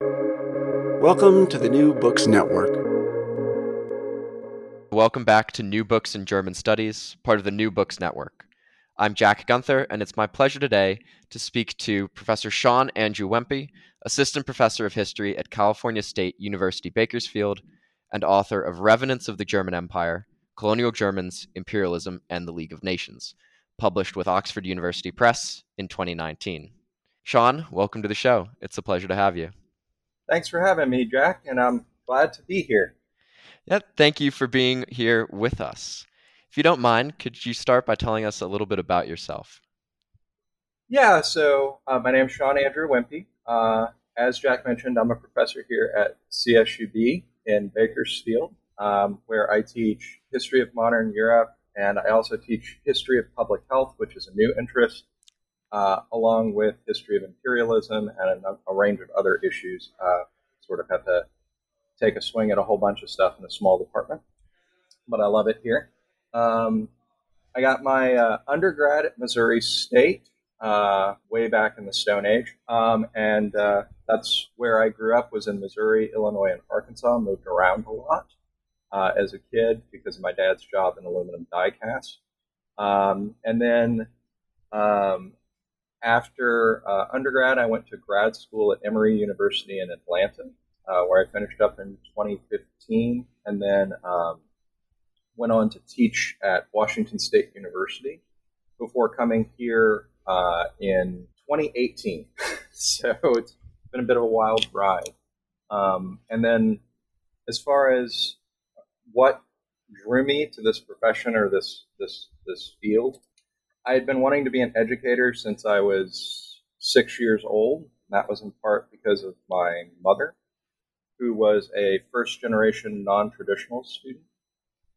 Welcome to the New Books Network. Welcome back to New Books in German Studies, part of the New Books Network. I'm Jack Gunther, and it's my pleasure today to speak to Professor Sean Andrew Wempe, Assistant Professor of History at California State University Bakersfield and author of Revenants of the German Empire Colonial Germans, Imperialism, and the League of Nations, published with Oxford University Press in 2019. Sean, welcome to the show. It's a pleasure to have you. Thanks for having me, Jack, and I'm glad to be here. Yeah, thank you for being here with us. If you don't mind, could you start by telling us a little bit about yourself? Yeah, so uh, my name is Sean Andrew Wempe. Uh, as Jack mentioned, I'm a professor here at CSUB in Bakersfield, um, where I teach history of modern Europe, and I also teach history of public health, which is a new interest, uh, along with history of imperialism and a, a range of other issues. Uh, sort of have to take a swing at a whole bunch of stuff in a small department, but I love it here. Um, I got my uh, undergrad at Missouri State uh, way back in the Stone Age, um, and uh, that's where I grew up. Was in Missouri, Illinois, and Arkansas. Moved around a lot uh, as a kid because of my dad's job in aluminum die cast, um, and then um, after uh, undergrad, I went to grad school at Emory University in Atlanta, uh, where I finished up in 2015, and then um, went on to teach at Washington State University before coming here uh, in 2018. so it's been a bit of a wild ride. Um, and then, as far as what drew me to this profession or this this this field, I had been wanting to be an educator since I was six years old. That was in part because of my mother, who was a first generation non traditional student.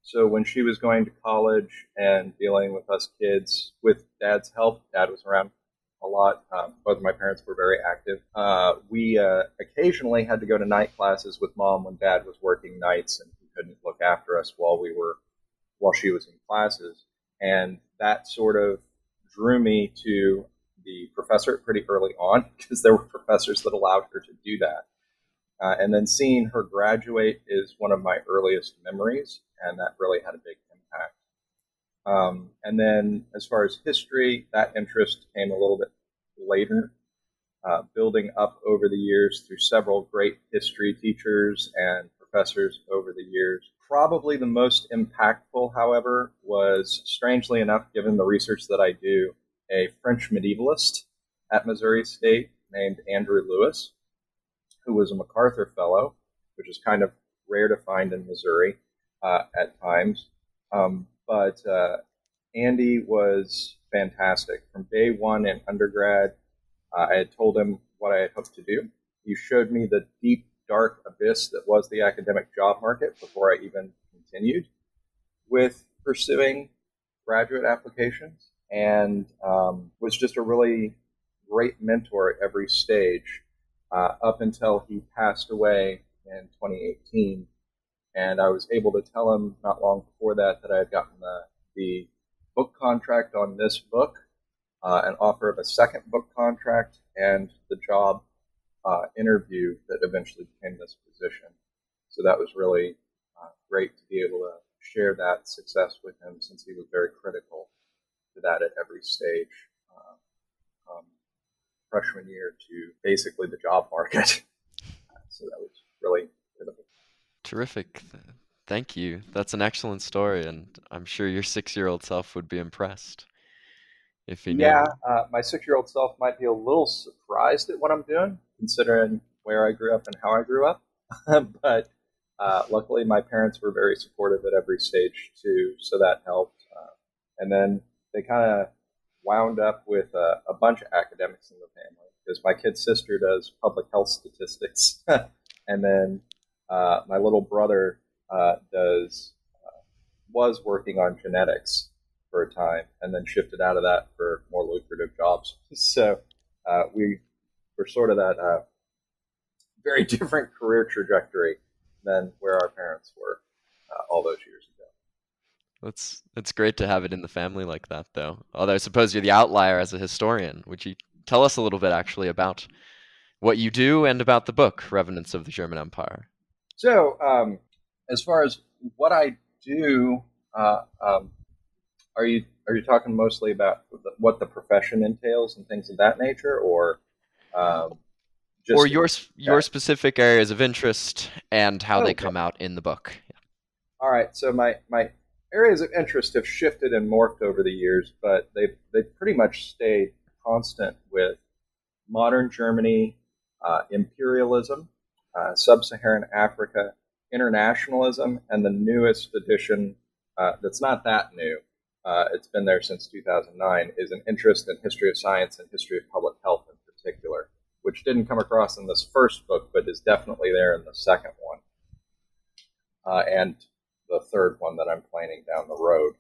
So when she was going to college and dealing with us kids, with dad's help, dad was around a lot. Um, both of my parents were very active. Uh, we uh, occasionally had to go to night classes with mom when dad was working nights and he couldn't look after us while we were while she was in classes. And that sort of drew me to the professor pretty early on because there were professors that allowed her to do that. Uh, and then seeing her graduate is one of my earliest memories, and that really had a big impact. Um, and then as far as history, that interest came a little bit later, uh, building up over the years through several great history teachers and professors over the years. Probably the most impactful, however, was strangely enough, given the research that I do, a French medievalist at Missouri State named Andrew Lewis who was a MacArthur Fellow, which is kind of rare to find in Missouri uh, at times. Um, but uh, Andy was fantastic. From day one in undergrad, uh, I had told him what I had hoped to do. He showed me the deep, dark abyss that was the academic job market before I even continued with pursuing graduate applications and um, was just a really great mentor at every stage uh, up until he passed away in 2018. And I was able to tell him not long before that that I had gotten the, the book contract on this book, uh, an offer of a second book contract, and the job uh, interview that eventually became this position. So that was really uh, great to be able to share that success with him since he was very critical to that at every stage, uh, um, freshman year to basically the job market. so that was really critical. Terrific. Thank you. That's an excellent story, and I'm sure your six-year-old self would be impressed if he knew. Yeah, uh, my six-year-old self might be a little surprised at what I'm doing, considering where I grew up and how I grew up. but uh, luckily, my parents were very supportive at every stage too, so that helped. Uh, and then they kind of wound up with a, a, bunch of academics in the family because my kid sister does public health statistics, and then uh, my little brother uh, does uh, was working on genetics for a time, and then shifted out of that for more lucrative jobs. so uh, we sort of that uh, very different career trajectory than where our parents were uh, all those years ago. That's that's great to have it in the family like that, though. Although I suppose you're the outlier as a historian. Would you tell us a little bit actually about what you do and about the book Revenants of the German Empire? So, um, as far as what I do, uh, um, are you are you talking mostly about what the profession entails and things of that nature, or um, or your your specific areas of interest and how they come out in the book? All right, so my my areas of interest have shifted and morphed over the years, but they've they've pretty much stayed constant with modern Germany, uh, imperialism, uh, sub-Saharan Africa, internationalism, and the newest edition uh, that's not that new. Uh, it's been there since 2009. Is an interest in history of science and history of public health in particular, which didn't come across in this first book, but is definitely there in the second one, uh, and the third one that I'm planning down the road.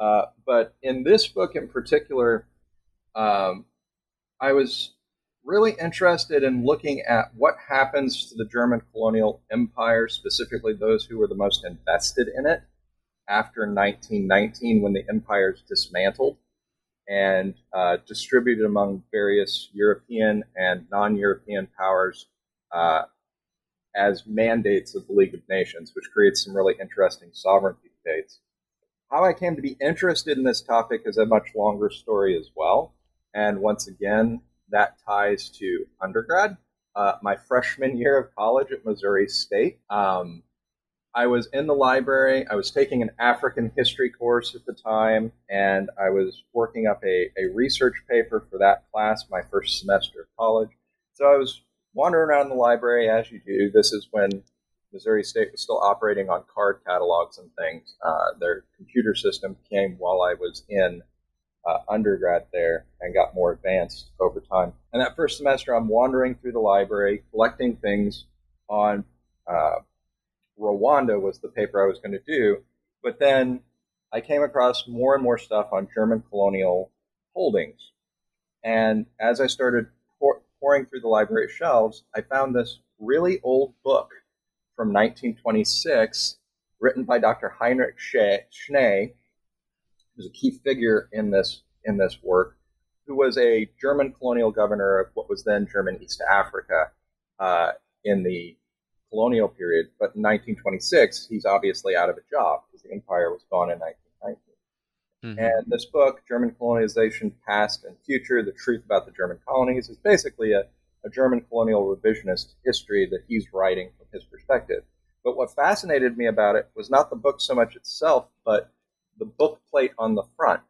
Uh, but in this book in particular, um, I was really interested in looking at what happens to the German colonial empire, specifically those who were the most invested in it after 1919 when the empire is dismantled and uh, distributed among various European and non European powers uh, as mandates of the League of Nations, which creates some really interesting sovereignty debates. How I came to be interested in this topic is a much longer story as well. And once again, that ties to undergrad. Uh, my freshman year of college at Missouri State, um, I was in the library. I was taking an African history course at the time, and I was working up a, a research paper for that class my first semester of college. So I was wandering around the library as you do. This is when Missouri State was still operating on card catalogs and things. Uh, their computer system came while I was in uh, undergrad there and got more advanced over time. And that first semester, I'm wandering through the library, collecting things on uh, Rwanda was the paper I was going to do. But then I came across more and more stuff on German colonial holdings. And as I started pour, pouring through the library shelves, I found this really old book from 1926 written by Dr. Heinrich Schnee, who's a key figure in this in this work, who was a German colonial governor of what was then German East Africa uh, in the colonial period. But in 1926, he's obviously out of a job because the empire was gone in 1919. Mm-hmm. And this book, German Colonization Past and Future The Truth About the German Colonies, is basically a, a German colonial revisionist history that he's writing from his perspective. But what fascinated me about it was not the book so much itself, but the book plate on the front,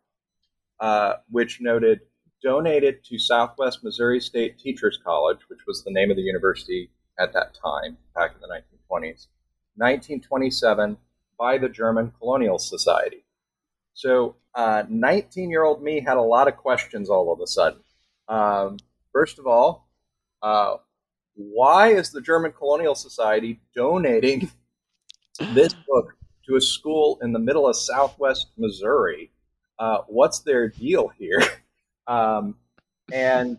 uh, which noted donated to Southwest Missouri State Teachers College, which was the name of the university at that time, back in the 1920s. 1927 by the German Colonial Society. So, 19 uh, year old me had a lot of questions all of a sudden. Um, first of all, uh, why is the German Colonial Society donating this book to a school in the middle of southwest Missouri? Uh, what's their deal here? Um, and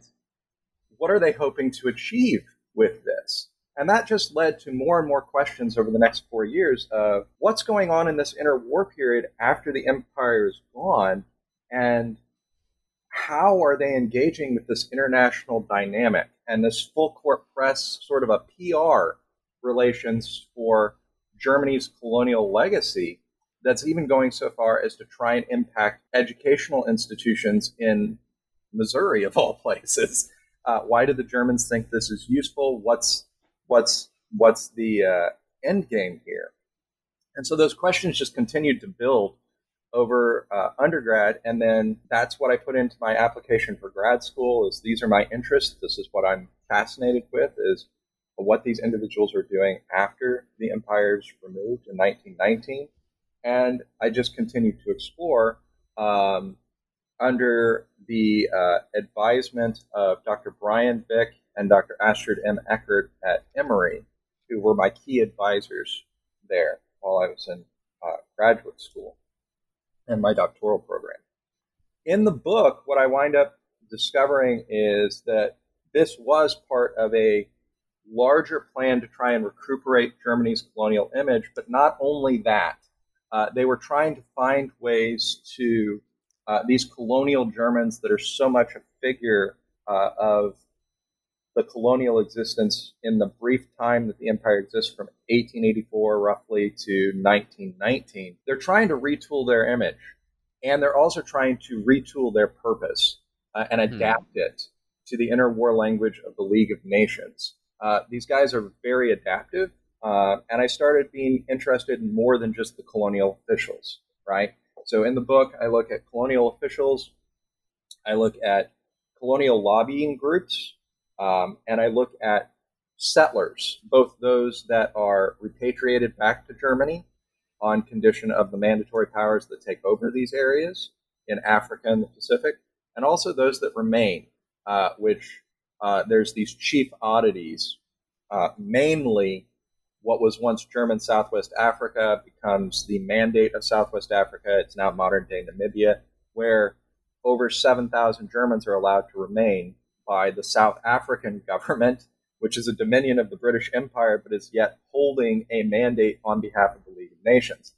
what are they hoping to achieve with this. And that just led to more and more questions over the next four years of what's going on in this interwar period after the empire is gone, and how are they engaging with this international dynamic and this full court press sort of a PR relations for Germany's colonial legacy that's even going so far as to try and impact educational institutions in Missouri, of all places. Uh, why do the Germans think this is useful? What's what's what's the uh, end game here? And so those questions just continued to build over uh, undergrad, and then that's what I put into my application for grad school. Is these are my interests. This is what I'm fascinated with. Is what these individuals are doing after the empire is removed in 1919, and I just continued to explore um, under the uh, advisement of Dr. Brian Vick and Dr. Astrid M. Eckert at Emory, who were my key advisors there while I was in uh, graduate school and my doctoral program. In the book, what I wind up discovering is that this was part of a larger plan to try and recuperate Germany's colonial image, but not only that, uh, they were trying to find ways to uh, these colonial Germans that are so much a figure uh, of the colonial existence in the brief time that the empire exists from 1884 roughly to 1919. They're trying to retool their image, and they're also trying to retool their purpose uh, and hmm. adapt hmm. it to the interwar language of the League of Nations. Uh, these guys are very adaptive, uh, and I started being interested in more than just the colonial officials, right? So in the book, I look at colonial officials, I look at colonial lobbying groups, um, and I look at settlers, both those that are repatriated back to Germany on condition of the mandatory powers that take over these areas in Africa and the Pacific, and also those that remain, uh, which uh, there's these chief oddities, uh, mainly what was once German Southwest Africa becomes the Mandate of Southwest Africa. It's now modern day Namibia, where over 7,000 Germans are allowed to remain by the South African government, which is a dominion of the British Empire, but is yet holding a mandate on behalf of the League of Nations.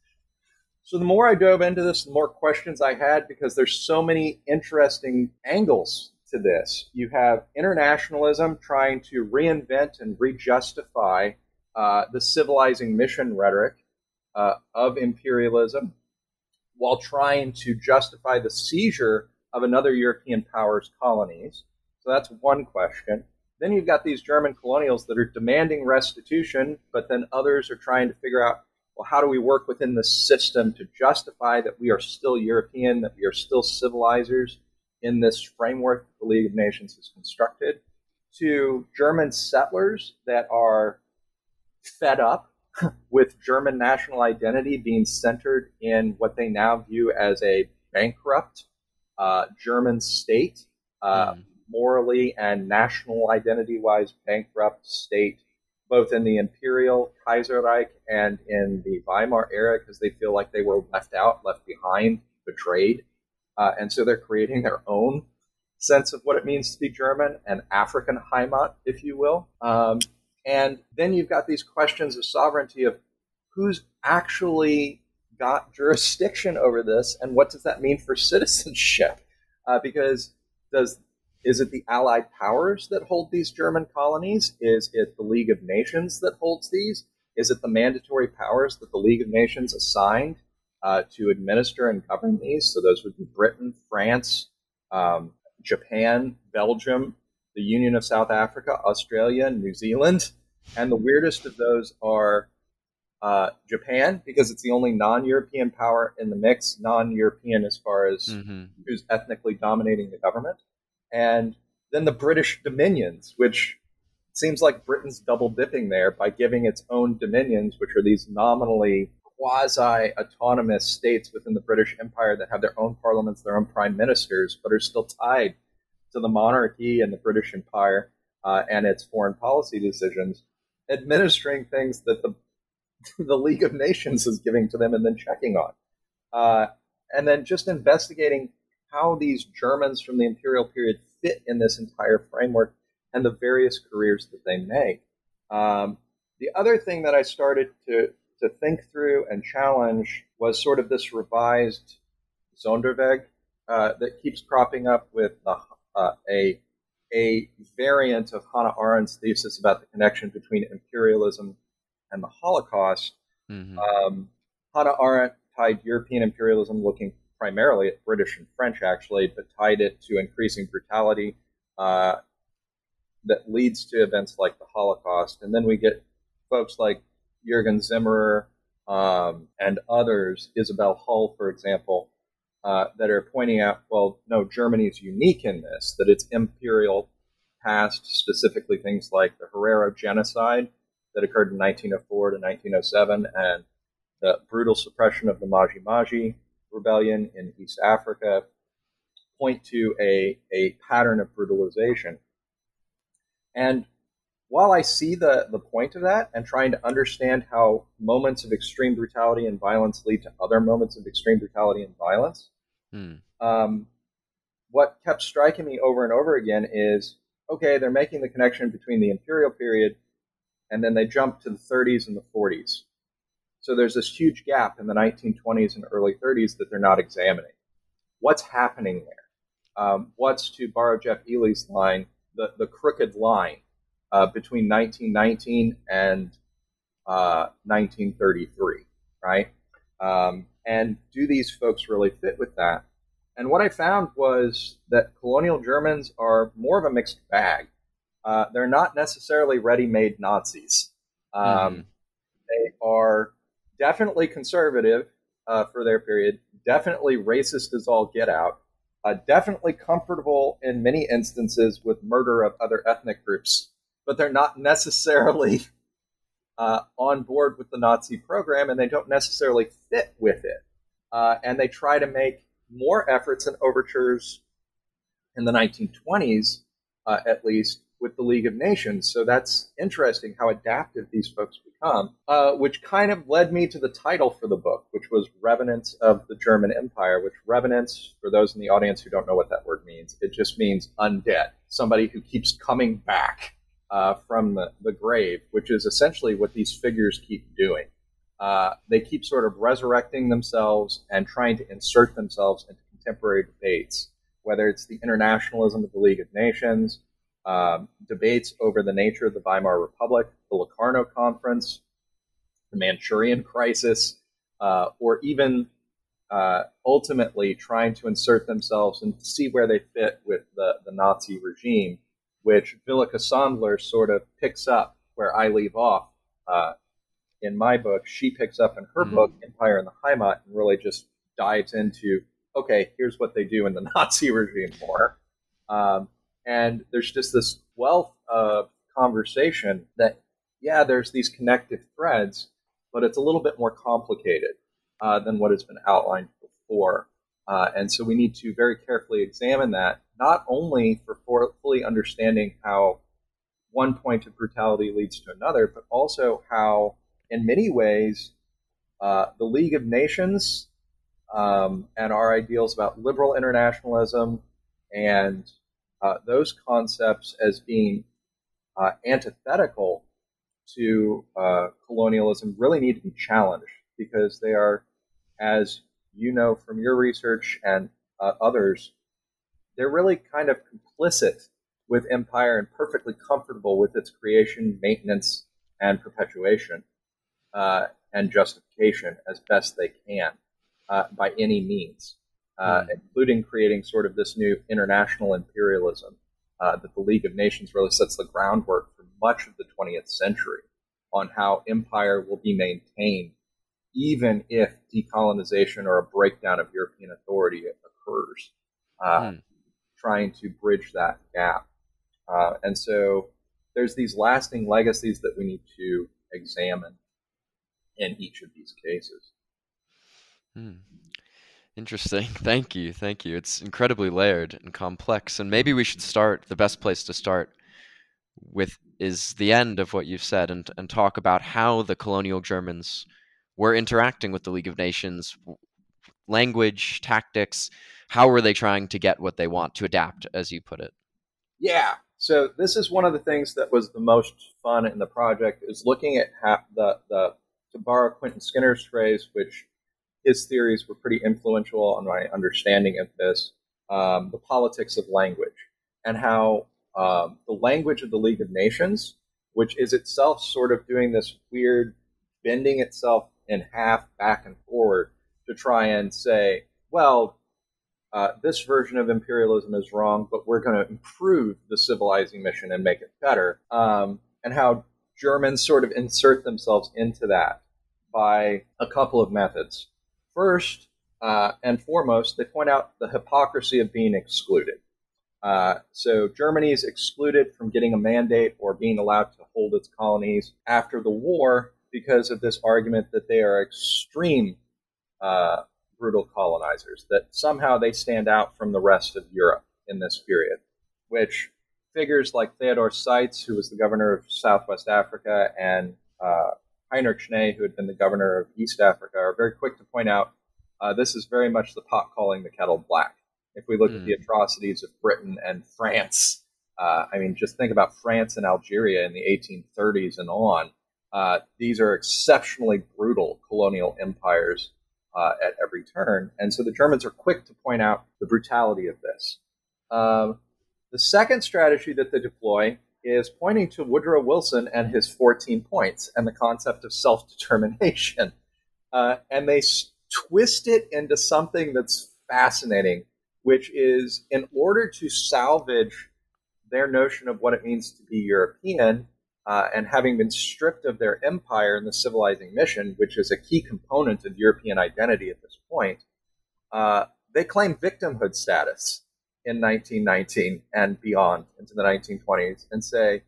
So the more I dove into this, the more questions I had because there's so many interesting angles to this. You have internationalism trying to reinvent and rejustify uh, the civilizing mission rhetoric uh, of imperialism while trying to justify the seizure of another European power's colonies. So that's one question. Then you've got these German colonials that are demanding restitution, but then others are trying to figure out, well, how do we work within the system to justify that we are still European, that we are still civilizers in this framework that the League of Nations has constructed, to German settlers that are fed up with German national identity being centered in what they now view as a bankrupt uh, German state, uh, mm. morally and national identity wise bankrupt state, both in the Imperial Kaiserreich and in the Weimar era, because they feel like they were left out, left behind, betrayed. Uh, and so they're creating their own sense of what it means to be German, an African Heimat, if you will. Um, and then you've got these questions of sovereignty of who's actually got jurisdiction over this and what does that mean for citizenship? Uh, because does is it the Allied powers that hold these German colonies? Is it the League of Nations that holds these? Is it the mandatory powers that the League of Nations assigned uh, to administer and govern these? So those would be Britain, France, um, Japan, Belgium, the Union of South Africa, Australia, New Zealand. And the weirdest of those are uh, Japan, because it's the only non European power in the mix, non European as far as mm-hmm. who's ethnically dominating the government. And then the British dominions, which seems like Britain's double dipping there by giving its own dominions, which are these nominally quasi autonomous states within the British Empire that have their own parliaments, their own prime ministers, but are still tied to the monarchy and the British Empire uh, and its foreign policy decisions administering things that the the League of Nations is giving to them and then checking on, uh, and then just investigating how these Germans from the imperial period fit in this entire framework and the various careers that they make. Um, the other thing that I started to, to think through and challenge was sort of this revised Sonderweg uh, that keeps cropping up with the, uh, a, a variant of Hannah Arendt's thesis about the connection between imperialism and the Holocaust. Mm-hmm. Um, Hannah Arendt tied European imperialism, looking primarily at British and French, actually, but tied it to increasing brutality uh, that leads to events like the Holocaust. And then we get folks like Jürgen Zimmerer um, and others, Isabel Hull, for example, uh, that are pointing out, well, no, Germany is unique in this, that its imperial past, specifically things like the Herero genocide that occurred in 1904 to 1907, and the brutal suppression of the Maji Maji rebellion in East Africa, point to a, a pattern of brutalization. And while I see the, the point of that and trying to understand how moments of extreme brutality and violence lead to other moments of extreme brutality and violence, hmm. um, what kept striking me over and over again is okay, they're making the connection between the imperial period and then they jump to the 30s and the 40s. So there's this huge gap in the 1920s and early 30s that they're not examining. What's happening there? Um, what's, to borrow Geoff Eley's line, the, the crooked line uh, between 1919 and uh, 1933, right? Um, and do these folks really fit with that? And what I found was that colonial Germans are more of a mixed bag. Uh, they're not necessarily ready-made Nazis. Um, mm. They are definitely conservative uh, for their period, definitely racist as all get out, uh, definitely comfortable in many instances with murder of other ethnic groups but they're not necessarily uh, on board with the Nazi program and they don't necessarily fit with it. Uh, and they try to make more efforts and overtures in the 1920s, uh, at least, with the League of Nations. So that's interesting how adaptive these folks become, uh, which kind of led me to the title for the book, which was Revenants of the German Empire, which revenants, for those in the audience who don't know what that word means, it just means undead, somebody who keeps coming back uh, from the, the grave, which is essentially what these figures keep doing. Uh, they keep sort of resurrecting themselves and trying to insert themselves into contemporary debates, whether it's the internationalism of the League of Nations, um, debates over the nature of the Weimar Republic, the Locarno Conference, the Manchurian Crisis, uh, or even uh, ultimately trying to insert themselves and see where they fit with the, the Nazi regime which Willeke Sandler sort of picks up where I leave off uh, in my book. She picks up in her mm-hmm. book, Empire in the Heimat, and really just dives into okay, here's what they do in the Nazi regime more. Um, and there's just this wealth of conversation that, yeah, there's these connective threads, but it's a little bit more complicated uh, than what has been outlined before. Uh, and so we need to very carefully examine that not only for fully understanding how one point of brutality leads to another, but also how, in many ways, uh, the League of Nations um, and our ideals about liberal internationalism and uh, those concepts as being uh, antithetical to uh, colonialism really need to be challenged because they are, as you know from your research and uh, others, they're really kind of complicit with empire and perfectly comfortable with its creation, maintenance, and perpetuation uh, and justification as best they can uh, by any means, uh, mm. including creating sort of this new international imperialism uh, that the League of Nations really sets the groundwork for much of the 20th century on how empire will be maintained even if decolonization or a breakdown of European authority occurs. Mm trying to bridge that gap. Uh, and so there's these lasting legacies that we need to examine in each of these cases. Hmm. Interesting. Thank you. Thank you. It's incredibly layered and complex. And maybe we should start, the best place to start with is the end of what you've said and, and talk about how the colonial Germans were interacting with the League of Nations, language, tactics, how are they trying to get what they want to adapt, as you put it? Yeah. So this is one of the things that was the most fun in the project is looking at how the the to borrow Quentin Skinner's phrase, which his theories were pretty influential on my understanding of this, um, the politics of language and how um, the language of the League of Nations, which is itself sort of doing this weird bending itself in half back and forward to try and say, well, uh, this version of imperialism is wrong, but we're going to improve the civilizing mission and make it better. Um, and how Germans sort of insert themselves into that by a couple of methods. First uh, and foremost, they point out the hypocrisy of being excluded. Uh, so Germany is excluded from getting a mandate or being allowed to hold its colonies after the war because of this argument that they are extreme uh, brutal colonizers, that somehow they stand out from the rest of Europe in this period, which figures like Theodor Seitz, who was the governor of Southwest Africa, and uh, Heinrich Schnee, who had been the governor of East Africa, are very quick to point out uh, this is very much the pot calling the kettle black. If we look mm. at the hmm. atrocities of Britain and France, uh, I mean, just think about France and Algeria in the 1830s and on. Uh, these are exceptionally brutal colonial empires uh, at every turn. And so the Germans are quick to point out the brutality of this. Um, the second strategy that they deploy is pointing to Woodrow Wilson and his 14 points and the concept of self determination. Uh, and they s- twist it into something that's fascinating, which is in order to salvage their notion of what it means to be European, uh, and having been stripped of their empire and the civilizing mission, which is a key component of European identity at this point, uh, they claim victimhood status in 1919 and beyond into the 1920s and say,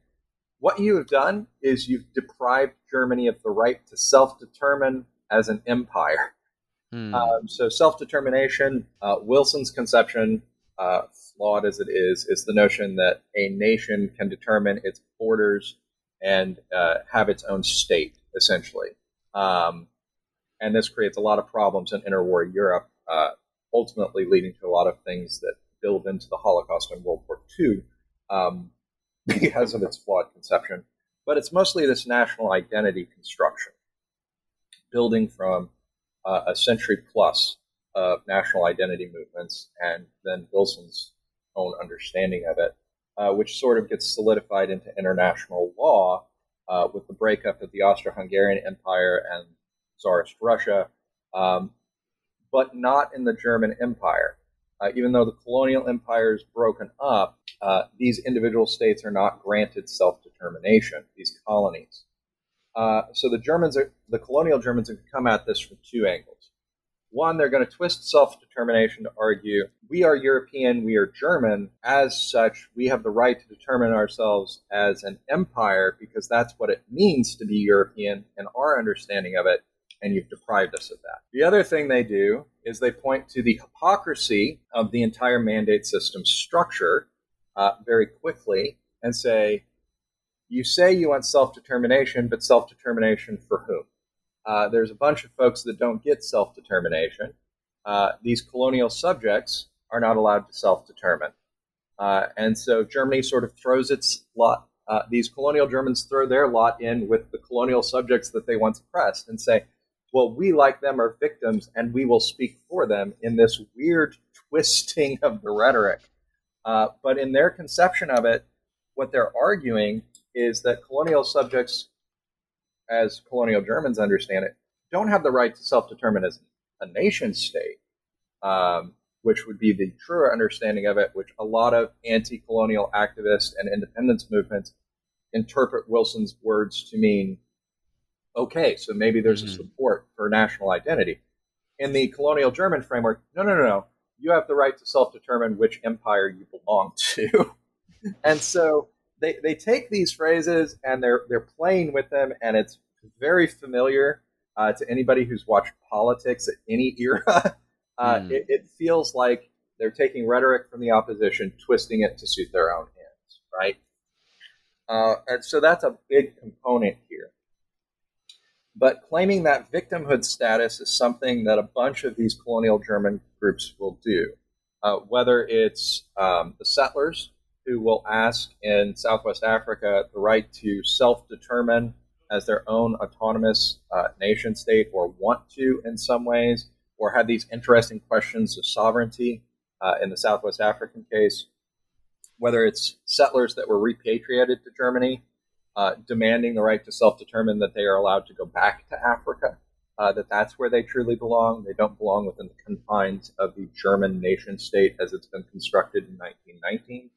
what you have done is you've deprived Germany of the right to self determine as an empire. Hmm. Um, so, self determination, uh, Wilson's conception, uh, flawed as it is, is the notion that a nation can determine its borders and uh, have its own state, essentially. Um, and this creates a lot of problems in interwar Europe, uh, ultimately leading to a lot of things that build into the Holocaust and World War II um, because of its flawed conception. But it's mostly this national identity construction, building from uh, a century plus of national identity movements and then Wilson's own understanding of it uh, which sort of gets solidified into international law uh, with the breakup of the Austro-Hungarian Empire and Tsarist Russia, um, but not in the German Empire. Uh, even though the colonial empire is broken up, uh, these individual states are not granted self-determination. These colonies. Uh, so the Germans, are, the colonial Germans, have come at this from two angles. One, they're going to twist self determination to argue we are European, we are German. As such, we have the right to determine ourselves as an empire because that's what it means to be European and our understanding of it, and you've deprived us of that. The other thing they do is they point to the hypocrisy of the entire mandate system structure uh, very quickly and say, you say you want self determination, but self determination for whom? Uh, there's a bunch of folks that don't get self determination. Uh, these colonial subjects are not allowed to self determine. Uh, and so Germany sort of throws its lot, uh, these colonial Germans throw their lot in with the colonial subjects that they once oppressed and say, well, we, like them, are victims and we will speak for them in this weird twisting of the rhetoric. Uh, but in their conception of it, what they're arguing is that colonial subjects as colonial Germans understand it, don't have the right to self-determine as a nation state, um, which would be the truer understanding of it, which a lot of anti-colonial activists and independence movements interpret Wilson's words to mean, okay, so maybe there's mm-hmm. a support for national identity. In the colonial German framework, no, no, no, no. You have the right to self-determine which empire you belong to. and so they, they take these phrases and they're they're playing with them, and it's very familiar uh, to anybody who's watched politics at any era. Uh, mm. it, it, feels like they're taking rhetoric from the opposition, twisting it to suit their own ends, right? Uh, and so that's a big component here. But claiming that victimhood status is something that a bunch of these colonial German groups will do, uh, whether it's um, the settlers who will ask in Southwest Africa the right to self determine as their own autonomous uh, nation state or want to in some ways, or have these interesting questions of sovereignty uh, in the Southwest African case, whether it's settlers that were repatriated to Germany uh, demanding the right to self determine that they are allowed to go back to Africa. Uh, that that's where they truly belong. They don't belong within the confines of the German nation state as it's been constructed in 1919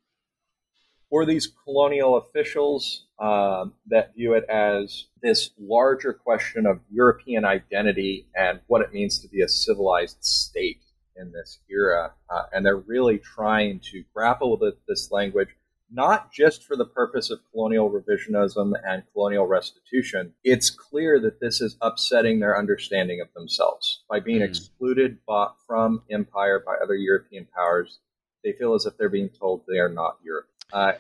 or these colonial officials um, that view it as this larger question of European identity and what it means to be a civilized state in this era. Uh, and they're really trying to grapple with this language, not just for the purpose of colonial revisionism and colonial restitution. It's clear that this is upsetting their understanding of themselves. By being mm. excluded by, from empire by other European powers, they feel as if they're being told they are not Europe. Uh,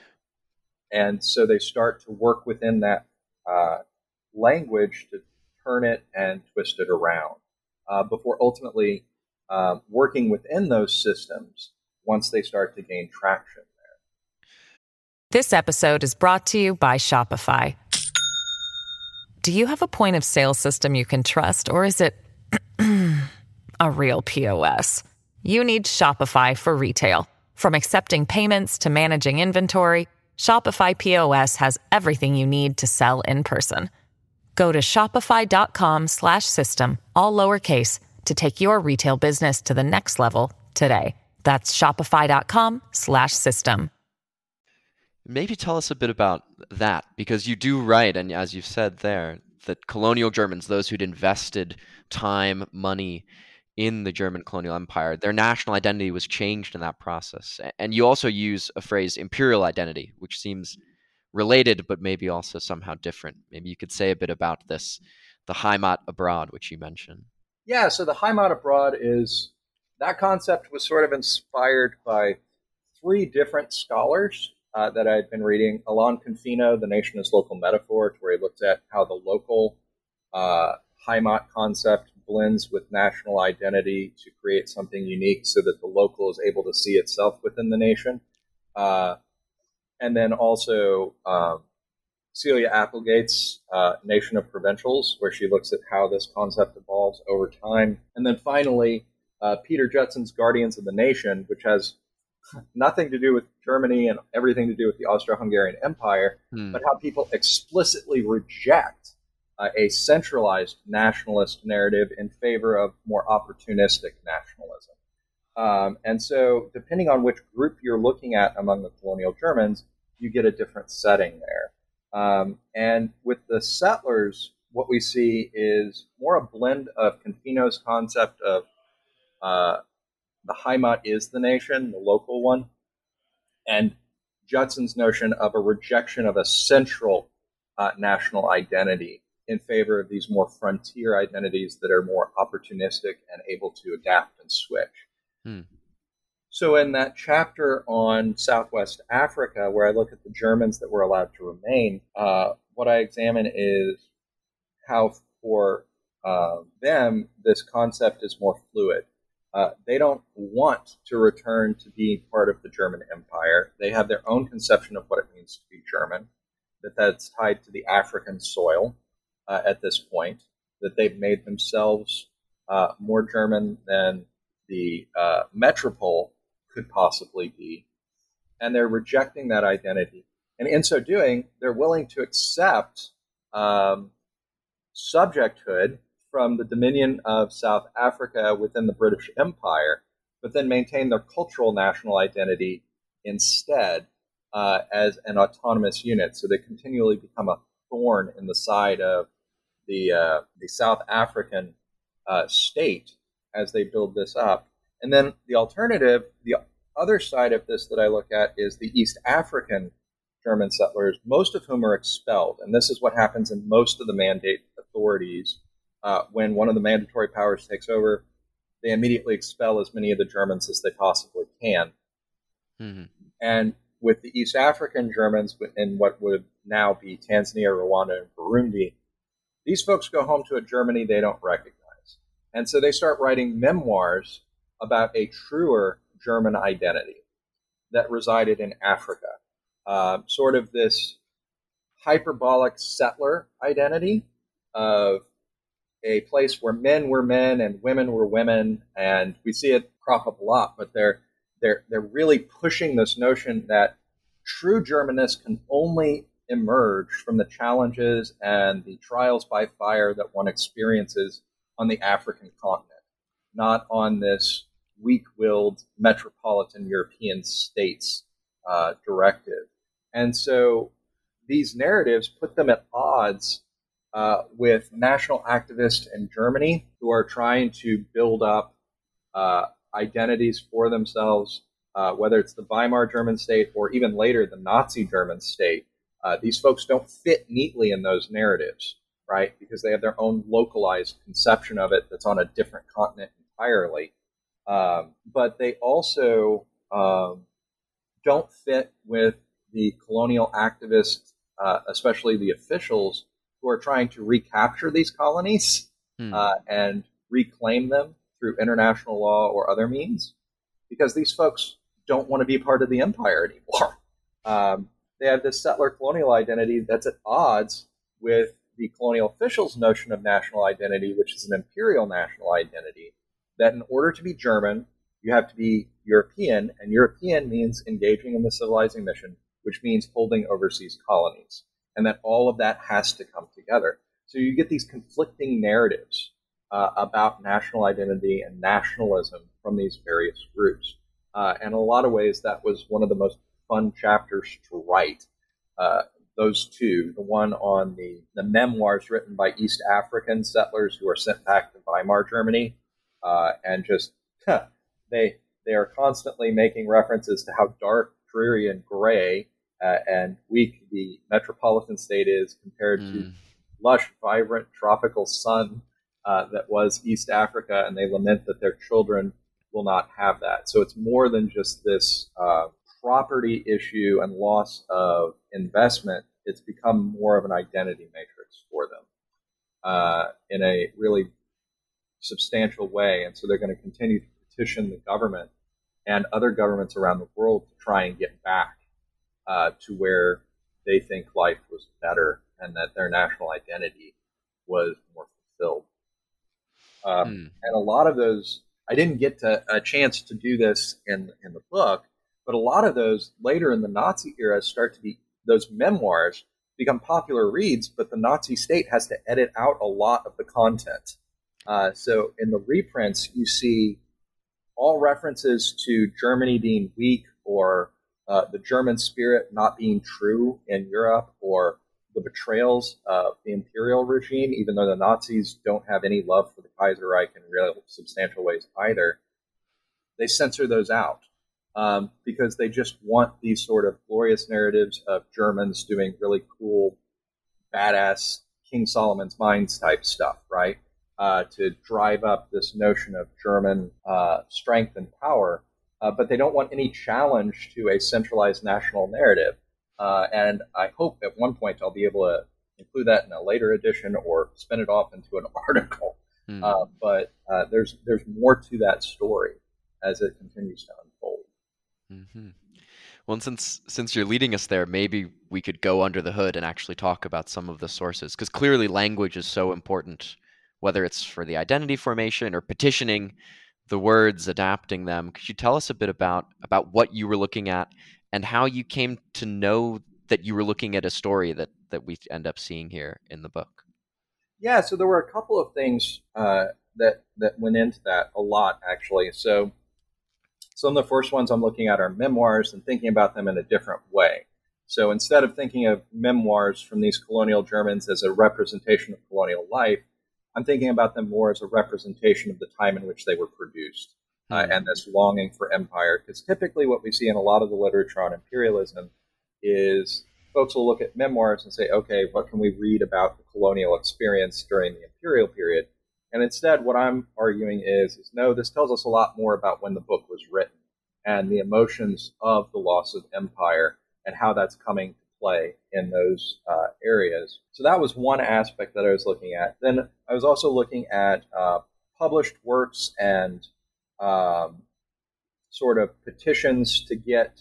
and so they start to work within that uh, language to turn it and twist it around uh, before ultimately uh, working within those systems once they start to gain traction there. This episode is brought to you by Shopify. Do you have a point of sale system you can trust, or is it a real POS? You need Shopify for retail. From accepting payments to managing inventory, Shopify POS has everything you need to sell in person. Go to shopify.com/system all lowercase to take your retail business to the next level today. That's shopify.com/system. Maybe tell us a bit about that because you do write and as you've said there that colonial Germans, those who'd invested time, money in the German colonial empire, their national identity was changed in that process. And you also use a phrase, imperial identity, which seems related, but maybe also somehow different. Maybe you could say a bit about this, the Heimat abroad, which you mentioned. Yeah, so the Heimat abroad is that concept was sort of inspired by three different scholars uh, that I had been reading. Alon Confino, The Nation as Local Metaphor, where he looked at how the local uh, Heimat concept blends with national identity to create something unique so that the local is able to see itself within the nation. Uh, and then also um, Celia Applegate's uh, Nation of Provincials, where she looks at how this concept evolves over time. And then finally, uh, Pieter Judson's Guardians of the Nation, which has nothing to do with Germany and everything to do with the Austro Hungarian Empire, hmm. but how people explicitly reject uh, a centralized nationalist narrative in favor of more opportunistic nationalism. Um, and so, depending on which group you're looking at among the colonial Germans, you get a different setting there. Um, and with the settlers, what we see is more a blend of Confino's concept of uh, the Heimat is the nation, the local one, and Judson's notion of a rejection of a central uh, national identity in favor of these more frontier identities that are more opportunistic and able to adapt and switch. Hmm. So, in that chapter on Southwest Africa, where I look at the Germans that were allowed to remain, uh, what I examine is how for uh, them this concept is more fluid. Uh, they don't want to return to being part of the German Empire. They have their own conception of what it means to be German, that that's tied to the African soil, uh, at this point, that they've made themselves uh, more German than the uh, metropole could possibly be. And they're rejecting that identity. And in so doing, they're willing to accept um, subjecthood from the dominion of South Africa within the British Empire, but then maintain their cultural national identity instead uh, as an autonomous unit. So they continually become a thorn in the side of the uh, the South African uh, state as they build this up. And then the alternative, the other side of this that I look at is the East African German settlers, most of whom are expelled. And this is what happens in most of the mandate authorities. Uh, when one of the mandatory powers takes over, they immediately expel as many of the Germans as they possibly can. Mm-hmm. And with the East African Germans in what would now be Tanzania, Rwanda, and Burundi, these folks go home to a Germany they don't recognize. And so they start writing memoirs about a truer German identity. that resided in Africa. Uh, sort of this hyperbolic settler identity of a place where men were men and women were women, and we see it crop up a lot. But they're they're they're really pushing this notion that true Germanness can only emerge from the challenges and the trials by fire that one experiences on the African continent, not on this weak-willed metropolitan European states uh, directive. And so these narratives put them at odds uh, with national activists in Germany who are trying to build up uh, identities for themselves, uh, whether it's the Weimar German state or even later the Nazi German state. Uh, these folks don't fit neatly in those narratives, right? Because they have their own localized conception of it that's on a different continent entirely. Um, but they also um, don't fit with the colonial activists, uh, especially the officials who are trying to recapture these colonies hmm. uh, and reclaim them through international law or other means, because these folks don't want to be part of the empire anymore. Um, they have this settler colonial identity that's at odds with the colonial officials' notion of national identity, which is an imperial national identity. That in order to be German, you have to be European, and European means engaging in the civilizing mission, which means holding overseas colonies and that all of that has to come together. So you get these conflicting narratives uh, about national identity and nationalism from these various groups. Uh, and in a lot of ways, that was one of the most fun chapters to write. Uh, those two, the one on the, the memoirs written by East African settlers who are sent back to Weimar Germany, uh, and just huh, they they are constantly making references to how dark, dreary, and gray uh, and weak the metropolitan state is compared mm. to hmm. lush, vibrant, tropical sun uh, that was East Africa, and they lament that their children will not have that. So it's more than just this uh, property issue and loss of investment. It's become more of an identity matrix for them uh, in a really substantial way, and so they're going to continue to petition the government and other governments around the world to try and get back uh, to where they think life was better and that their national identity was more fulfilled. Um, mm. And a lot of those, I didn't get to, a chance to do this in in the book, but a lot of those later in the Nazi era start to be those memoirs become popular reads, but the Nazi state has to edit out a lot of the content. Uh, so in the reprints, you see all references to Germany being weak or uh, the German spirit not being true in Europe or the betrayals of the imperial regime, even though the Nazis don't have any love for the Kaiserreich in real substantial ways either, they censor those out um, because they just want these sort of glorious narratives of Germans doing really cool, badass King Solomon's Mines type stuff, right? Uh, to drive up this notion of German uh, strength and power uh, but they don't want any challenge to a centralized national narrative. Uh, and I hope at one point I'll be able to include that in a later edition or spin it off into an article. Hmm. Uh, but uh, there's there's more to that story as it continues to unfold. Mm-hmm. Well, since since you're leading us there, maybe we could go under the hood and actually talk about some of the sources, because clearly language is so important, whether it's for the identity formation or petitioning the words, adapting them. Could you tell us a bit about about what you were looking at and how you came to know that you were looking at a story that that we end up seeing here in the book? Yeah, so there were a couple of things uh, that that went into that a lot actually. So some of the first ones I'm looking at are memoirs and thinking about them in a different way. So instead of thinking of memoirs from these colonial Germans as a representation of colonial life, I'm thinking about them more as a representation of the time in which they were produced uh, hmm. and this longing for empire. Because typically, what we see in a lot of the literature on imperialism is folks will look at memoirs and say, okay, what can we read about the colonial experience during the imperial period? And instead, what I'm arguing is, is no, this tells us a lot more about when the book was written and the emotions of the loss of empire and how that's coming to play in those uh, areas. So that was one aspect that I was looking at. Then I was also looking at uh, published works and um, sort of petitions to get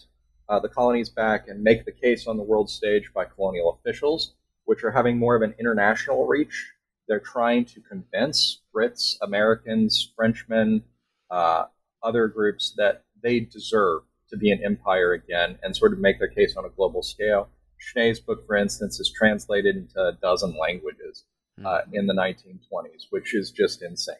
uh, the colonies back and make the case on the world stage by colonial officials, which are having more of an international reach. They're trying to convince Brits, Americans, Frenchmen, uh, other groups that they deserve to be an empire again and sort of make their case on a global scale. Schnee's book, for instance, is translated into a dozen languages uh, in the 1920s, which is just insane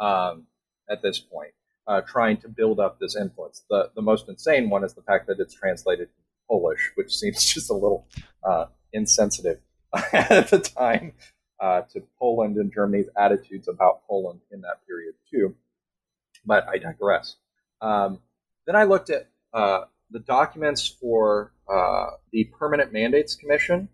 um, at this point, uh, trying to build up this influence. The, the most insane one is the fact that it's translated Polish, which seems just a little uh, insensitive at the time uh, to Poland and Germany's attitudes about Poland in that period, too. But I digress. Um, then I looked at uh, the documents for uh, the Permanent Mandates Commission,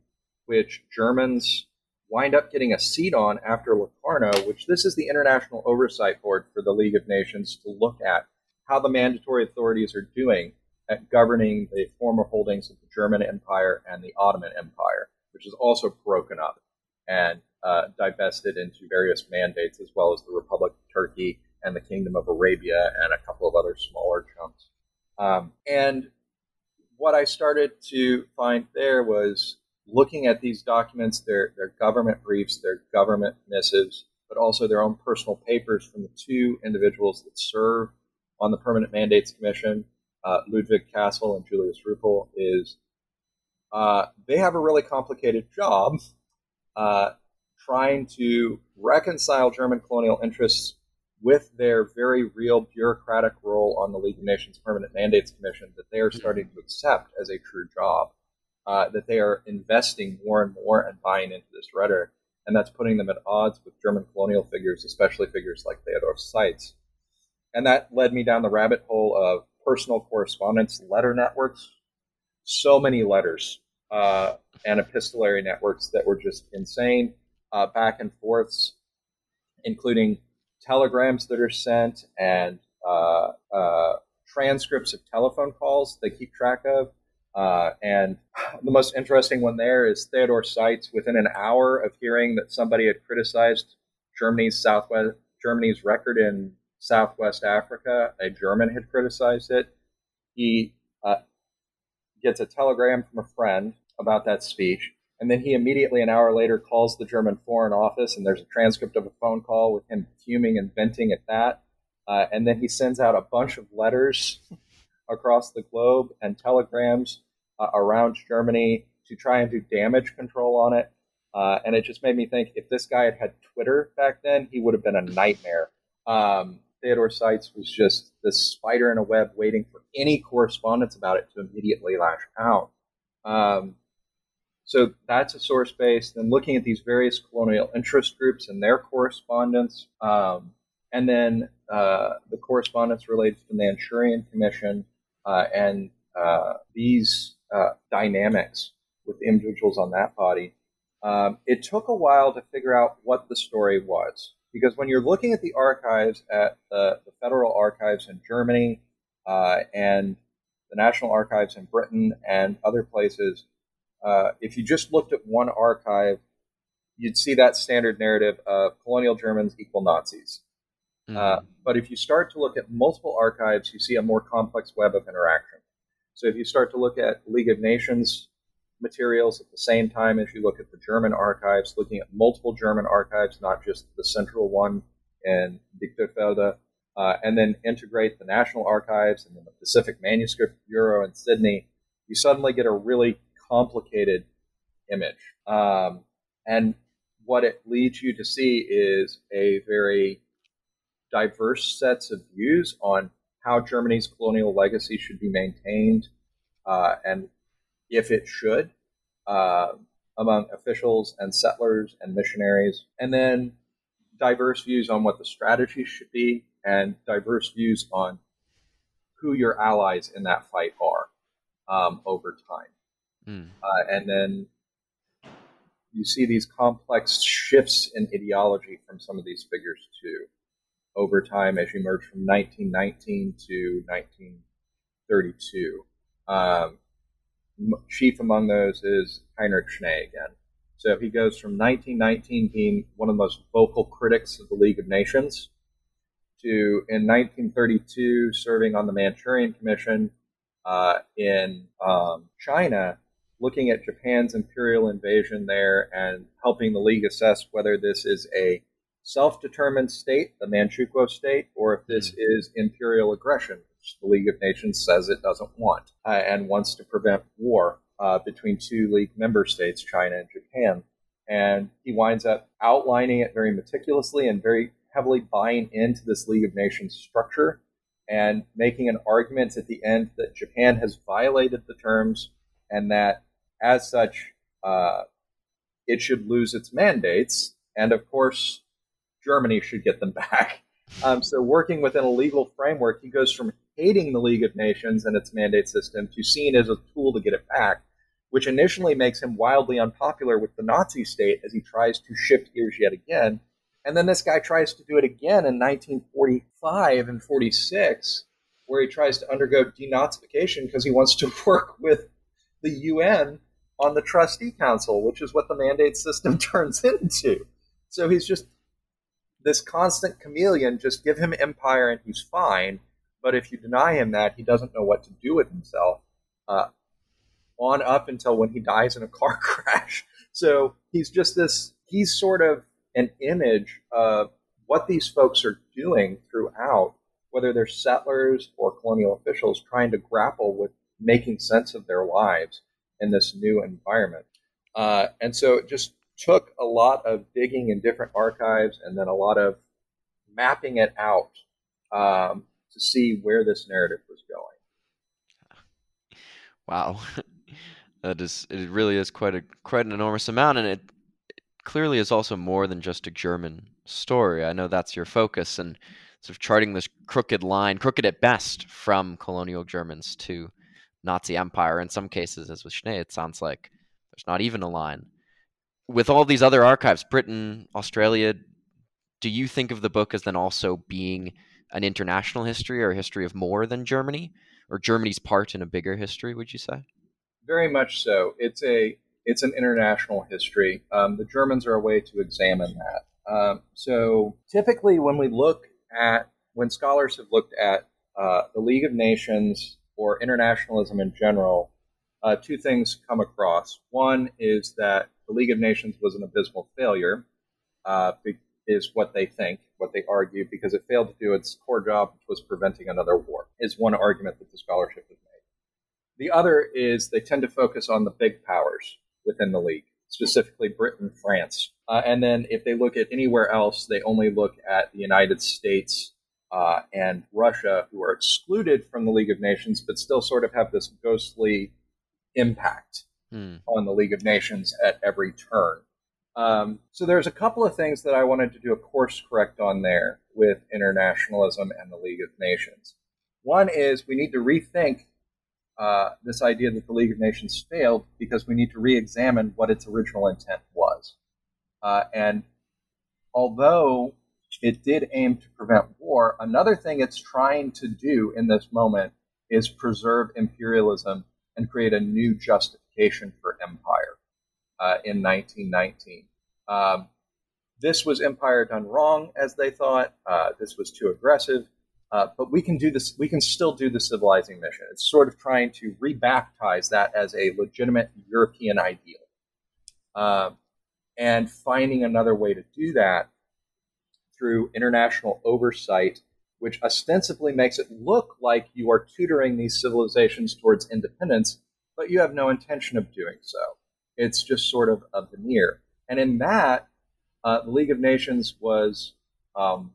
which Germans wind up getting a seat on after Locarno, which this is the international oversight board for the League of Nations to look at how the mandatory authorities are doing at governing the former holdings of the German Empire and the Ottoman Empire, which is also broken up and uh, divested into various mandates, as well as the Republic of Turkey and the Kingdom of Arabia and a couple of other smaller chunks. Um, and what I started to find there was looking at these documents, their, their government briefs, their government missives, but also their own personal papers from the two individuals that serve on the Permanent Mandates Commission, uh, Ludwig Kastl and Julius Ruppel, is uh, they have a really complicated job uh, trying to reconcile German colonial interests with their very real bureaucratic role on the League of Nations Permanent Mandates Commission that they are starting to accept as a true job uh, that they are investing more and more and buying into this rhetoric, and that's putting them at odds with German colonial figures, especially figures like Theodor Seitz. And that led me down the rabbit hole of personal correspondence letter networks. So many letters uh, and epistolary networks that were just insane, uh, back and forths, including telegrams that are sent and uh, uh, transcripts of telephone calls they keep track of uh, and the most interesting one there is Theodore Seitz. Within an hour of hearing that somebody had criticized Germany's southwest Germany's record in Southwest Africa, a German had criticized it. He uh, gets a telegram from a friend about that speech, and then he immediately, an hour later, calls the German Foreign Office, and there's a transcript of a phone call with him fuming and venting at that. Uh, and then he sends out a bunch of letters across the globe and telegrams uh, around Germany to try and do damage control on it. Uh, and it just made me think if this guy had had Twitter back then, he would have been a nightmare. Um, Theodor Seitz was just this spider in a web waiting for any correspondence about it to immediately lash out. Um, so that's a source base. Then looking at these various colonial interest groups and their correspondence, um, and then uh, the correspondence related to the Manchurian Commission and uh, these uh, dynamics with individuals on that body. Um, it took a while to figure out what the story was because when you're looking at the archives at the, the federal archives in Germany uh, and the National Archives in Britain and other places, uh, if you just looked at one archive, you'd see that standard narrative of colonial Germans equal Nazis. Mm-hmm. Uh, but if you start to look at multiple archives, you see a more complex web of interaction. So if you start to look at League of Nations materials at the same time as you look at the German archives, looking at multiple German archives, not just the central one in Lichterfelde, uh, and then integrate the National Archives and then the Pacific Manuscript Bureau in Sydney, you suddenly get a really complicated image. Um, and what it leads you to see is a very diverse sets of views on how Germany's colonial legacy should be maintained uh, and if it should uh, among officials and settlers and missionaries. And then diverse views on what the strategy should be and diverse views on who your allies in that fight are um, over time. Mm. Uh, and then you see these complex shifts in ideology from some of these figures too over time as you merge from 1919 to 1932. Um, chief among those is Heinrich Schnee again. So he goes from 1919 being one of the most vocal critics of the League of Nations to in 1932 serving on the Manchurian Commission uh, in um, China, looking at Japan's imperial invasion there and helping the League assess whether this is a self determined state, the Manchukuo state, or if this mm-hmm. is imperial aggression, which the League of Nations says it doesn't want uh, and wants to prevent war uh, between two League member states, China and Japan. And he winds up outlining it very meticulously and very heavily buying into this League of Nations structure and making an argument at the end that Japan has violated the terms and that as such, uh, it should lose its mandates. And of course, Germany should get them back. Um, so, working within a legal framework, he goes from hating the League of Nations and its mandate system to seeing it as a tool to get it back, which initially makes him wildly unpopular with the Nazi state as he tries to shift gears yet again and then this guy tries to do it again in 1945 and 46, where he tries to undergo denazification because he wants to work with the UN on the trustee council, which is what the mandate system turns into. So he's just this constant chameleon. Just give him empire and he's fine. But if you deny him that, he doesn't know what to do with himself. Uh, on up until when he dies in a car crash. So he's just this. He's sort of an image of what these folks are doing throughout, whether they're settlers or colonial officials trying to grapple with making sense of their lives in this new environment. Uh, and so just took a lot of digging in different archives and then a lot of mapping it out um, to see where this narrative was going. Wow. that is it really is quite a quite an enormous amount and it clearly is also more than just a German story. I know that's your focus and sort of charting this crooked line, crooked at best, from colonial Germans to Nazi Empire. In some cases, as with Schnee, it sounds like there's not even a line. With all these other archives, Britain, Australia, do you think of the book as then also being an international history or a history of more than Germany, or Germany's part in a bigger history? Would you say? Very much so. It's a it's an international history. Um, the Germans are a way to examine that. Um, so typically, when we look at when scholars have looked at uh, the League of Nations or internationalism in general, uh, two things come across. One is that the League of Nations was an abysmal failure, uh, is what they think, what they argue, because it failed to do its core job, which was preventing another war, is one argument that the scholarship has made. The other is they tend to focus on the big powers, within the league, specifically Britain, France. Uh, and then if they look at anywhere else, they only look at the United States uh, and Russia, who are excluded from the League of Nations, but still sort of have this ghostly impact hmm. on the League of Nations at every turn. Um, so there's a couple of things that I wanted to do a course correct on there with internationalism and the League of Nations. One is we need to rethink uh, this idea that the League of Nations failed because we need to re examine what its original intent was. Uh, and although it did aim to prevent war, another thing it's trying to do in this moment is preserve imperialism and create a new justification for empire uh, in 1919. Um, this was empire done wrong, as they thought. Uh, this was too aggressive. Uh, but we can do this. We can still do the civilizing mission. It's sort of trying to rebaptize that as a legitimate European ideal, uh, and finding another way to do that through international oversight, which ostensibly makes it look like you are tutoring these civilizations towards independence, but you have no intention of doing so. It's just sort of a veneer. And in that, uh, the League of Nations was um,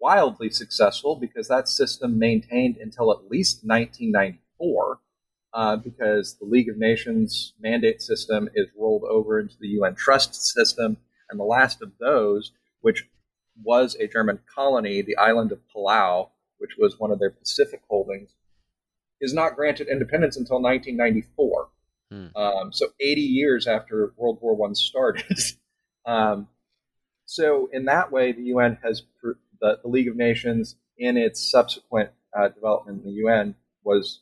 wildly successful because that system maintained until at least 1994, uh, because the League of Nations mandate system is rolled over into the UN trust system, and the last of those, which was a German colony, the island of Palau, which was one of their Pacific holdings, is not granted independence until 1994. Hmm. Um, so 80 years after World War One started. um, so in that way, the UN has the, the League of Nations in its subsequent uh, development in the UN was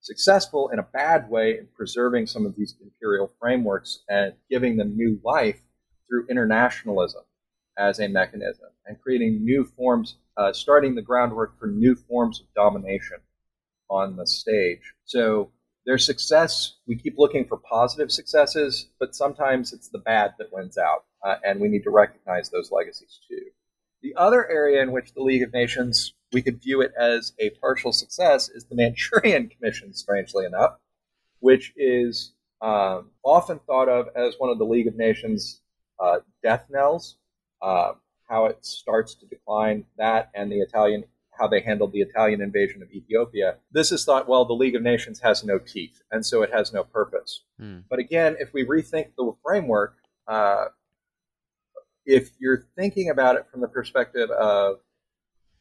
successful in a bad way in preserving some of these imperial frameworks and giving them new life through internationalism as a mechanism and creating new forms, uh, starting the groundwork for new forms of domination on the stage. So their success, we keep looking for positive successes, but sometimes it's the bad that wins out, uh, and we need to recognize those legacies too. The other area in which the League of Nations, we could view it as a partial success, is the Manchurian Commission, strangely enough, which is um, often thought of as one of the League of Nations uh, death knells. Uh, how it starts to decline, that and the Italian how they handled the Italian invasion of Ethiopia. This is thought, well, the League of Nations has no teeth, and so it has no purpose. Hmm. But again, if we rethink the framework, uh, if you're thinking about it from the perspective of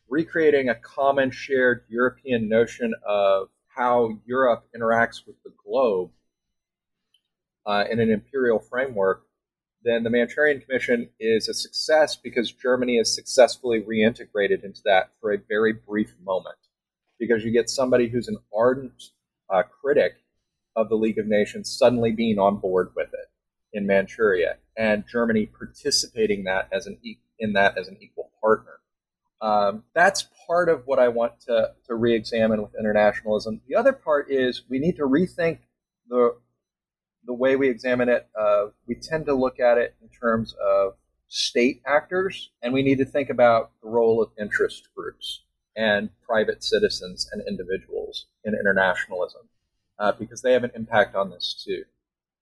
recreating a common shared European notion of how Europe interacts with the globe uh, in an imperial framework, then the Manchurian Commission is a success because Germany is successfully reintegrated into that for a very brief moment. Because you get somebody who's an ardent uh, critic of the League of Nations suddenly being on board with it in Manchuria, and Germany participating that as an e- in that as an equal partner. Um, that's part of what I want to, to re-examine with internationalism. The other part is we need to rethink the the way we examine it, uh, we tend to look at it in terms of state actors, and we need to think about the role of interest groups and private citizens and individuals in internationalism, uh, because they have an impact on this too.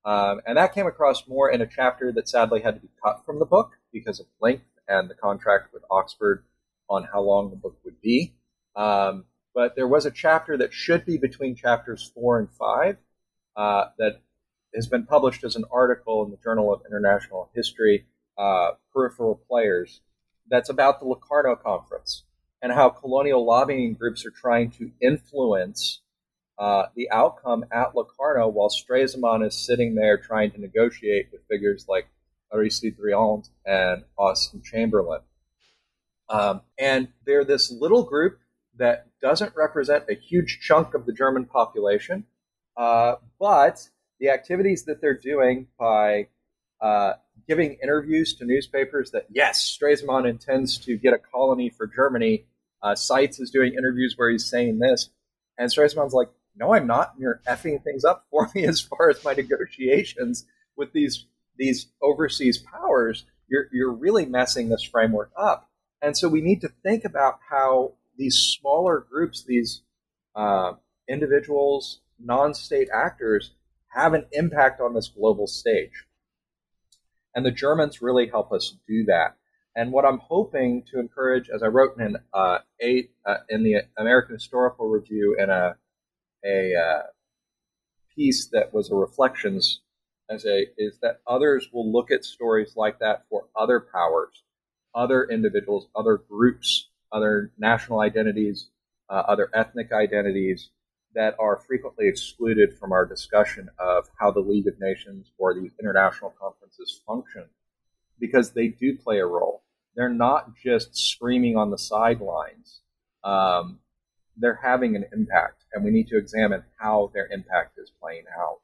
Um, and that came across more in a chapter that sadly had to be cut from the book because of length and the contract with Oxford on how long the book would be. Um, but there was a chapter that should be between chapters four and five uh, that has been published as an article in the Journal of International History, uh, Peripheral Players, that's about the Locarno Conference and how colonial lobbying groups are trying to influence uh, the outcome at Locarno while Stresemann is sitting there trying to negotiate with figures like Aristide Briand and Austen Chamberlain. Um, and they're this little group that doesn't represent a huge chunk of the German population, uh, but the activities that they're doing by uh, giving interviews to newspapers that yes, Stresemann intends to get a colony for Germany. Uh, Seitz is doing interviews where he's saying this, and Stresemann's like, "No, I'm not. And you're effing things up for me as far as my negotiations with these these overseas powers. You're you're really messing this framework up." And so we need to think about how these smaller groups, these uh, individuals, non-state actors, have an impact on this global stage. And the Germans really help us do that. And what I'm hoping to encourage, as I wrote in uh, eight uh, in the American Historical Review in a a uh, piece that was a reflections as a is that others will look at stories like that for other powers, other individuals, other groups, other national identities, uh, other ethnic identities, that are frequently excluded from our discussion of how the League of Nations or these international conferences function because they do play a role. They're not just screaming on the sidelines. Um, they're having an impact, and we need to examine how their impact is playing out.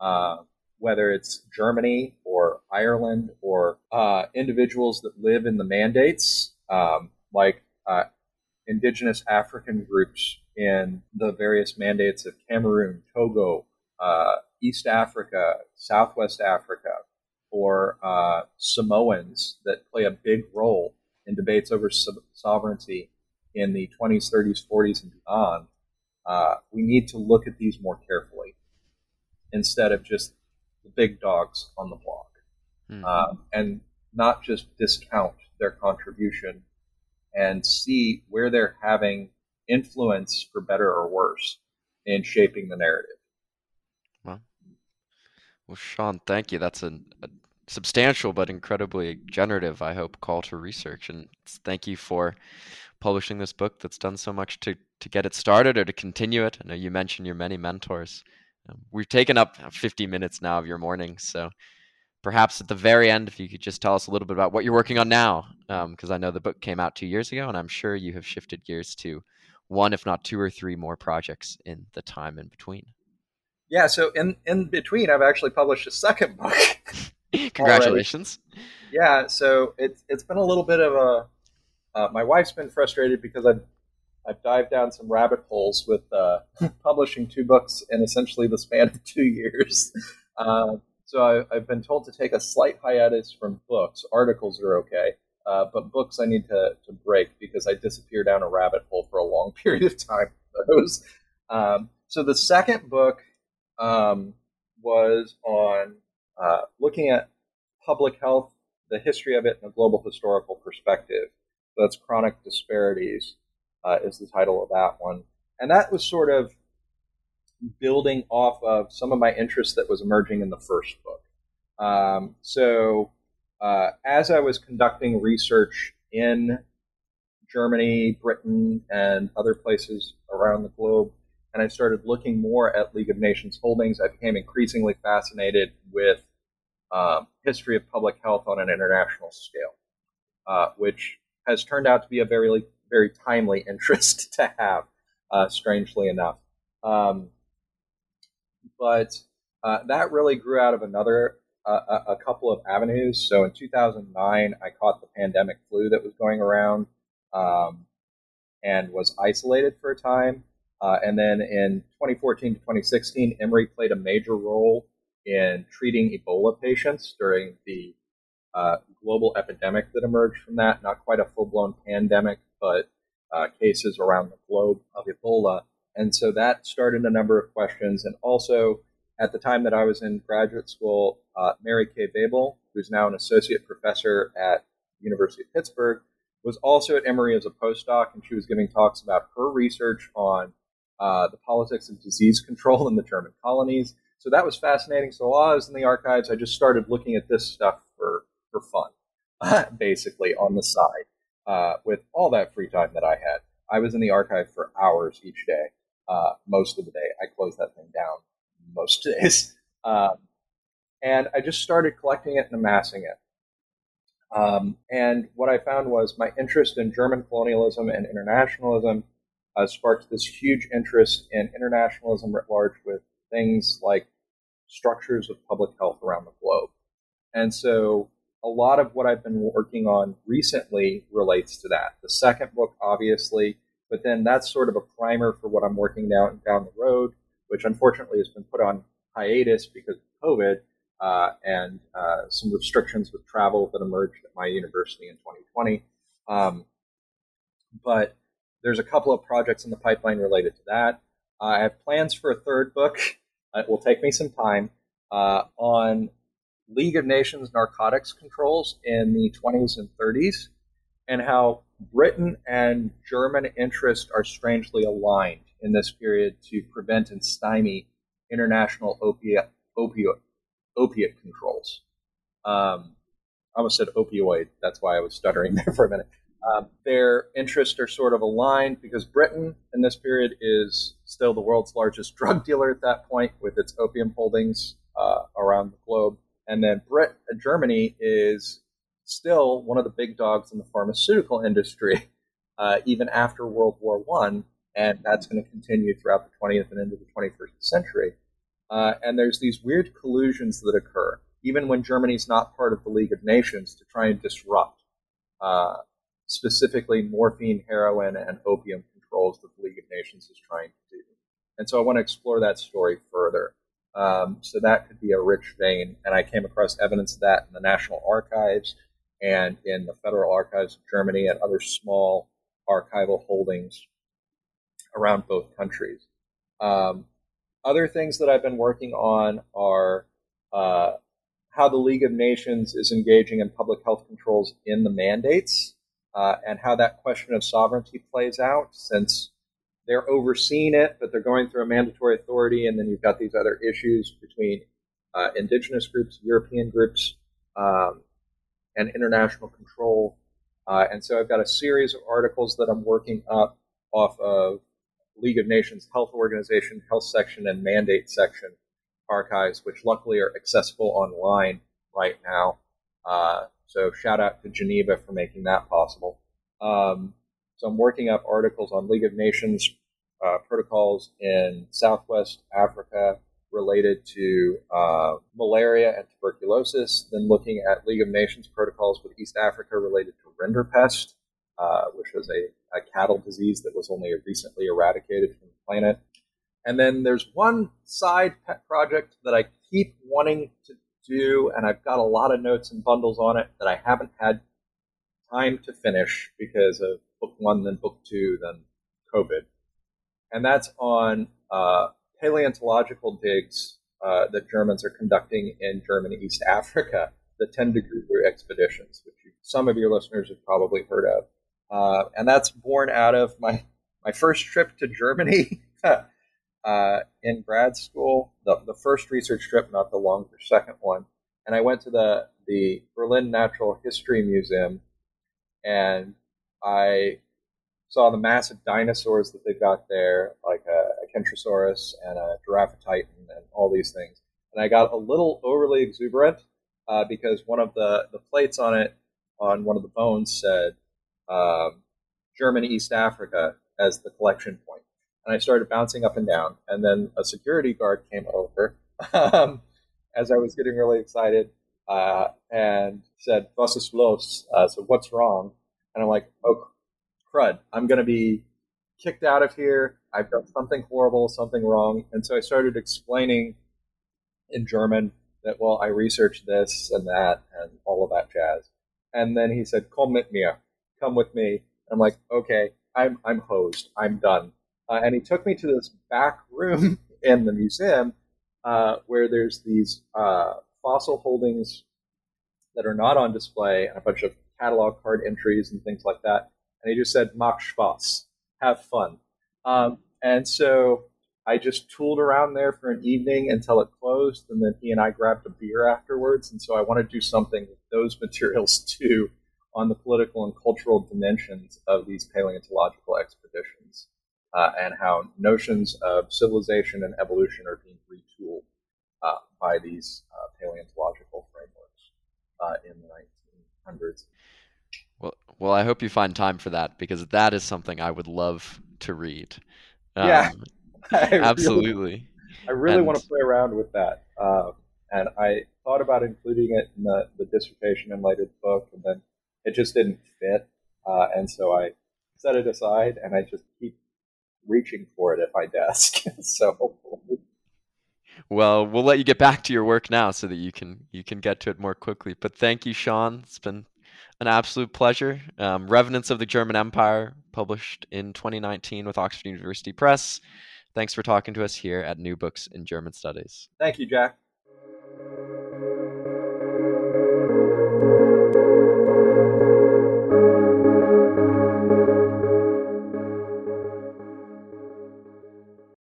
Uh, whether it's Germany or Ireland or uh, individuals that live in the mandates, um, like uh, indigenous African groups in the various mandates of Cameroon, Togo, uh, East Africa, Southwest Africa, or uh, Samoans that play a big role in debates over so- sovereignty in the 20s, 30s, 40s, and beyond, uh, we need to look at these more carefully instead of just the big dogs on the block mm-hmm. um, and not just discount their contribution and see where they're having influence for better or worse in shaping the narrative. Well, well, Sean, thank you. That's a, substantial but incredibly generative, I hope, call to research. And thank you for publishing this book that's done so much to, to get it started or to continue it. I know you mentioned your many mentors. Um, we've taken up 50 minutes now of your morning, so perhaps at the very end, if you could just tell us a little bit about what you're working on now, because um, I know the book came out two years ago, and I'm sure you have shifted gears to one, if not two or three more projects in the time in between. Yeah, so in in between, I've actually published a second book. Congratulations! Already. Yeah, so it's it's been a little bit of a. Uh, my wife's been frustrated because I've I've dived down some rabbit holes with uh, publishing two books in essentially the span of two years. Uh, so I, have been told to take a slight hiatus from books. Articles are okay, uh, but books I need to, to break because I disappear down a rabbit hole for a long period of time. Those. Um, so the second book um, was on uh, looking at public health, the history of it in a global historical perspective. So that's chronic disparities uh, is the title of that one, and that was sort of building off of some of my interest that was emerging in the first book. Um, so uh, as I was conducting research in Germany, Britain, and other places around the globe, and I started looking more at League of Nations holdings, I became increasingly fascinated with um, history of public health on an international scale, uh, which has turned out to be a very, very timely interest to have, uh, strangely enough. Um, but uh, that really grew out of another uh, a, couple of avenues. So in 2009, I caught the pandemic flu that was going around um, and was isolated for a time. Uh, and then in 2014 to 2016, Emory played a major role in treating Ebola patients during the uh, global epidemic that emerged from that. Not quite a full blown pandemic, but uh, cases around the globe of Ebola. And so that started a number of questions. And also, at the time that I was in graduate school, uh, Mari K. Webel, who's now an associate professor at University of Pittsburgh, was also at Emory as a postdoc, and she was giving talks about her research on uh, the politics of disease control in the German colonies. So that was fascinating. So while I was in the archives, I just started looking at this stuff for for fun, basically on the side, uh, with all that free time that I had. I was in the archive for hours each day, uh, most of the day. I closed that thing down most days. Um, and I just started collecting it and amassing it. Um, and what I found was my interest in German colonialism and internationalism uh, sparked this huge interest in internationalism writ large with things like structures of public health around the globe. And so a lot of what I've been working on recently relates to that. The second book, obviously, but then that's sort of a primer for what I'm working down down the road, which unfortunately has been put on hiatus because of COVID uh, and uh, some restrictions with travel that emerged at my university in 2020. Um, but there's a couple of projects in the pipeline related to that. I have plans for a third book. It will take me some time uh, on League of Nations narcotics controls in the 20s and 30s and how Britain and German interests are strangely aligned in this period to prevent and stymie international opiate, opiate controls. Um, I almost said opioid. That's why I was stuttering there for a minute. Um, their interests are sort of aligned because Britain in this period is still the world's largest drug dealer at that point with its opium holdings uh, around the globe. And then Brit- Germany is still one of the big dogs in the pharmaceutical industry, uh, even after World War One, and that's going to continue throughout the 20th and into the 21st century. Uh, and there's these weird collusions that occur, even when Germany's not part of the League of Nations, to try and disrupt uh, specifically morphine, heroin, and opium controls that the League of Nations is trying to do. And so I want to explore that story further. Um, so that could be a rich vein. And I came across evidence of that in the National Archives and in the Federal Archives of Germany and other small archival holdings around both countries. Um, other things that I've been working on are uh, how the League of Nations is engaging in public health controls in the mandates uh, and how that question of sovereignty plays out since they're overseeing it, but they're going through a mandatory authority, and then you've got these other issues between uh, indigenous groups, European groups, um, and international control. Uh, and so I've got a series of articles that I'm working up off of League of Nations Health Organization, Health Section, and Mandate Section archives, which luckily are accessible online right now. Uh, so shout out to Geneva for making that possible. Um, so I'm working up articles on League of Nations uh, protocols in Southwest Africa, related to uh, malaria and tuberculosis, then looking at League of Nations protocols with East Africa related to rinderpest, uh, which was a a cattle disease that was only recently eradicated from the planet. And then there's one side pet project that I keep wanting to do, and I've got a lot of notes and bundles on it that I haven't had time to finish because of book one, then book two, then COVID. And that's on uh, paleontological digs uh, that Germans are conducting in German East Africa, the Tendaguru expeditions, which you, some of your listeners have probably heard of. Uh, and that's born out of my, my first trip to Germany uh, in grad school, the, the first research trip, not the longer second one. And I went to the, the Berlin Natural History Museum and I saw the massive dinosaurs that they've got there, like a, a Kentrosaurus and a Giraffatitan and all these things. And I got a little overly exuberant uh, because one of the, the plates on it, on one of the bones, said um, German East Africa as the collection point. And I started bouncing up and down. And then a security guard came over um, as I was getting really excited uh, and said, Was ist los? Uh, so, what's wrong? And I'm like, Oh, crud. I'm going to be kicked out of here. I've done something horrible, something wrong. And so I started explaining in German that, well, I researched this and that and all of that jazz. And then he said, Komm mit mir, come with me. I'm like, okay, I'm, I'm hosed. I'm done. Uh, and he took me to this back room in the museum uh, where there's these uh, fossil holdings that are not on display and a bunch of catalog card entries and things like that. And he just said, Mach Spaß, have fun. Um, and so I just tooled around there for an evening until it closed, and then he and I grabbed a beer afterwards. And so I want to do something with those materials too on the political and cultural dimensions of these paleontological expeditions uh, and how notions of civilization and evolution are being retooled uh, by these uh, paleontological frameworks uh, in the 1900s. Well, well, I hope you find time for that because that is something I would love to read. Um, yeah. I absolutely. Really, I really and... want to play around with that. Uh, and I thought about including it in the, the dissertation and later the book, and then it just didn't fit. Uh, and so I set it aside and I just keep reaching for it at my desk. so well, we'll let you get back to your work now so that you can you can get to it more quickly. But thank you, Sean. It's been an absolute pleasure. Um, Revenants of the German Empire, published in 2019 with Oxford University Press. Thanks for talking to us here at New Books in German Studies. Thank you, Jack.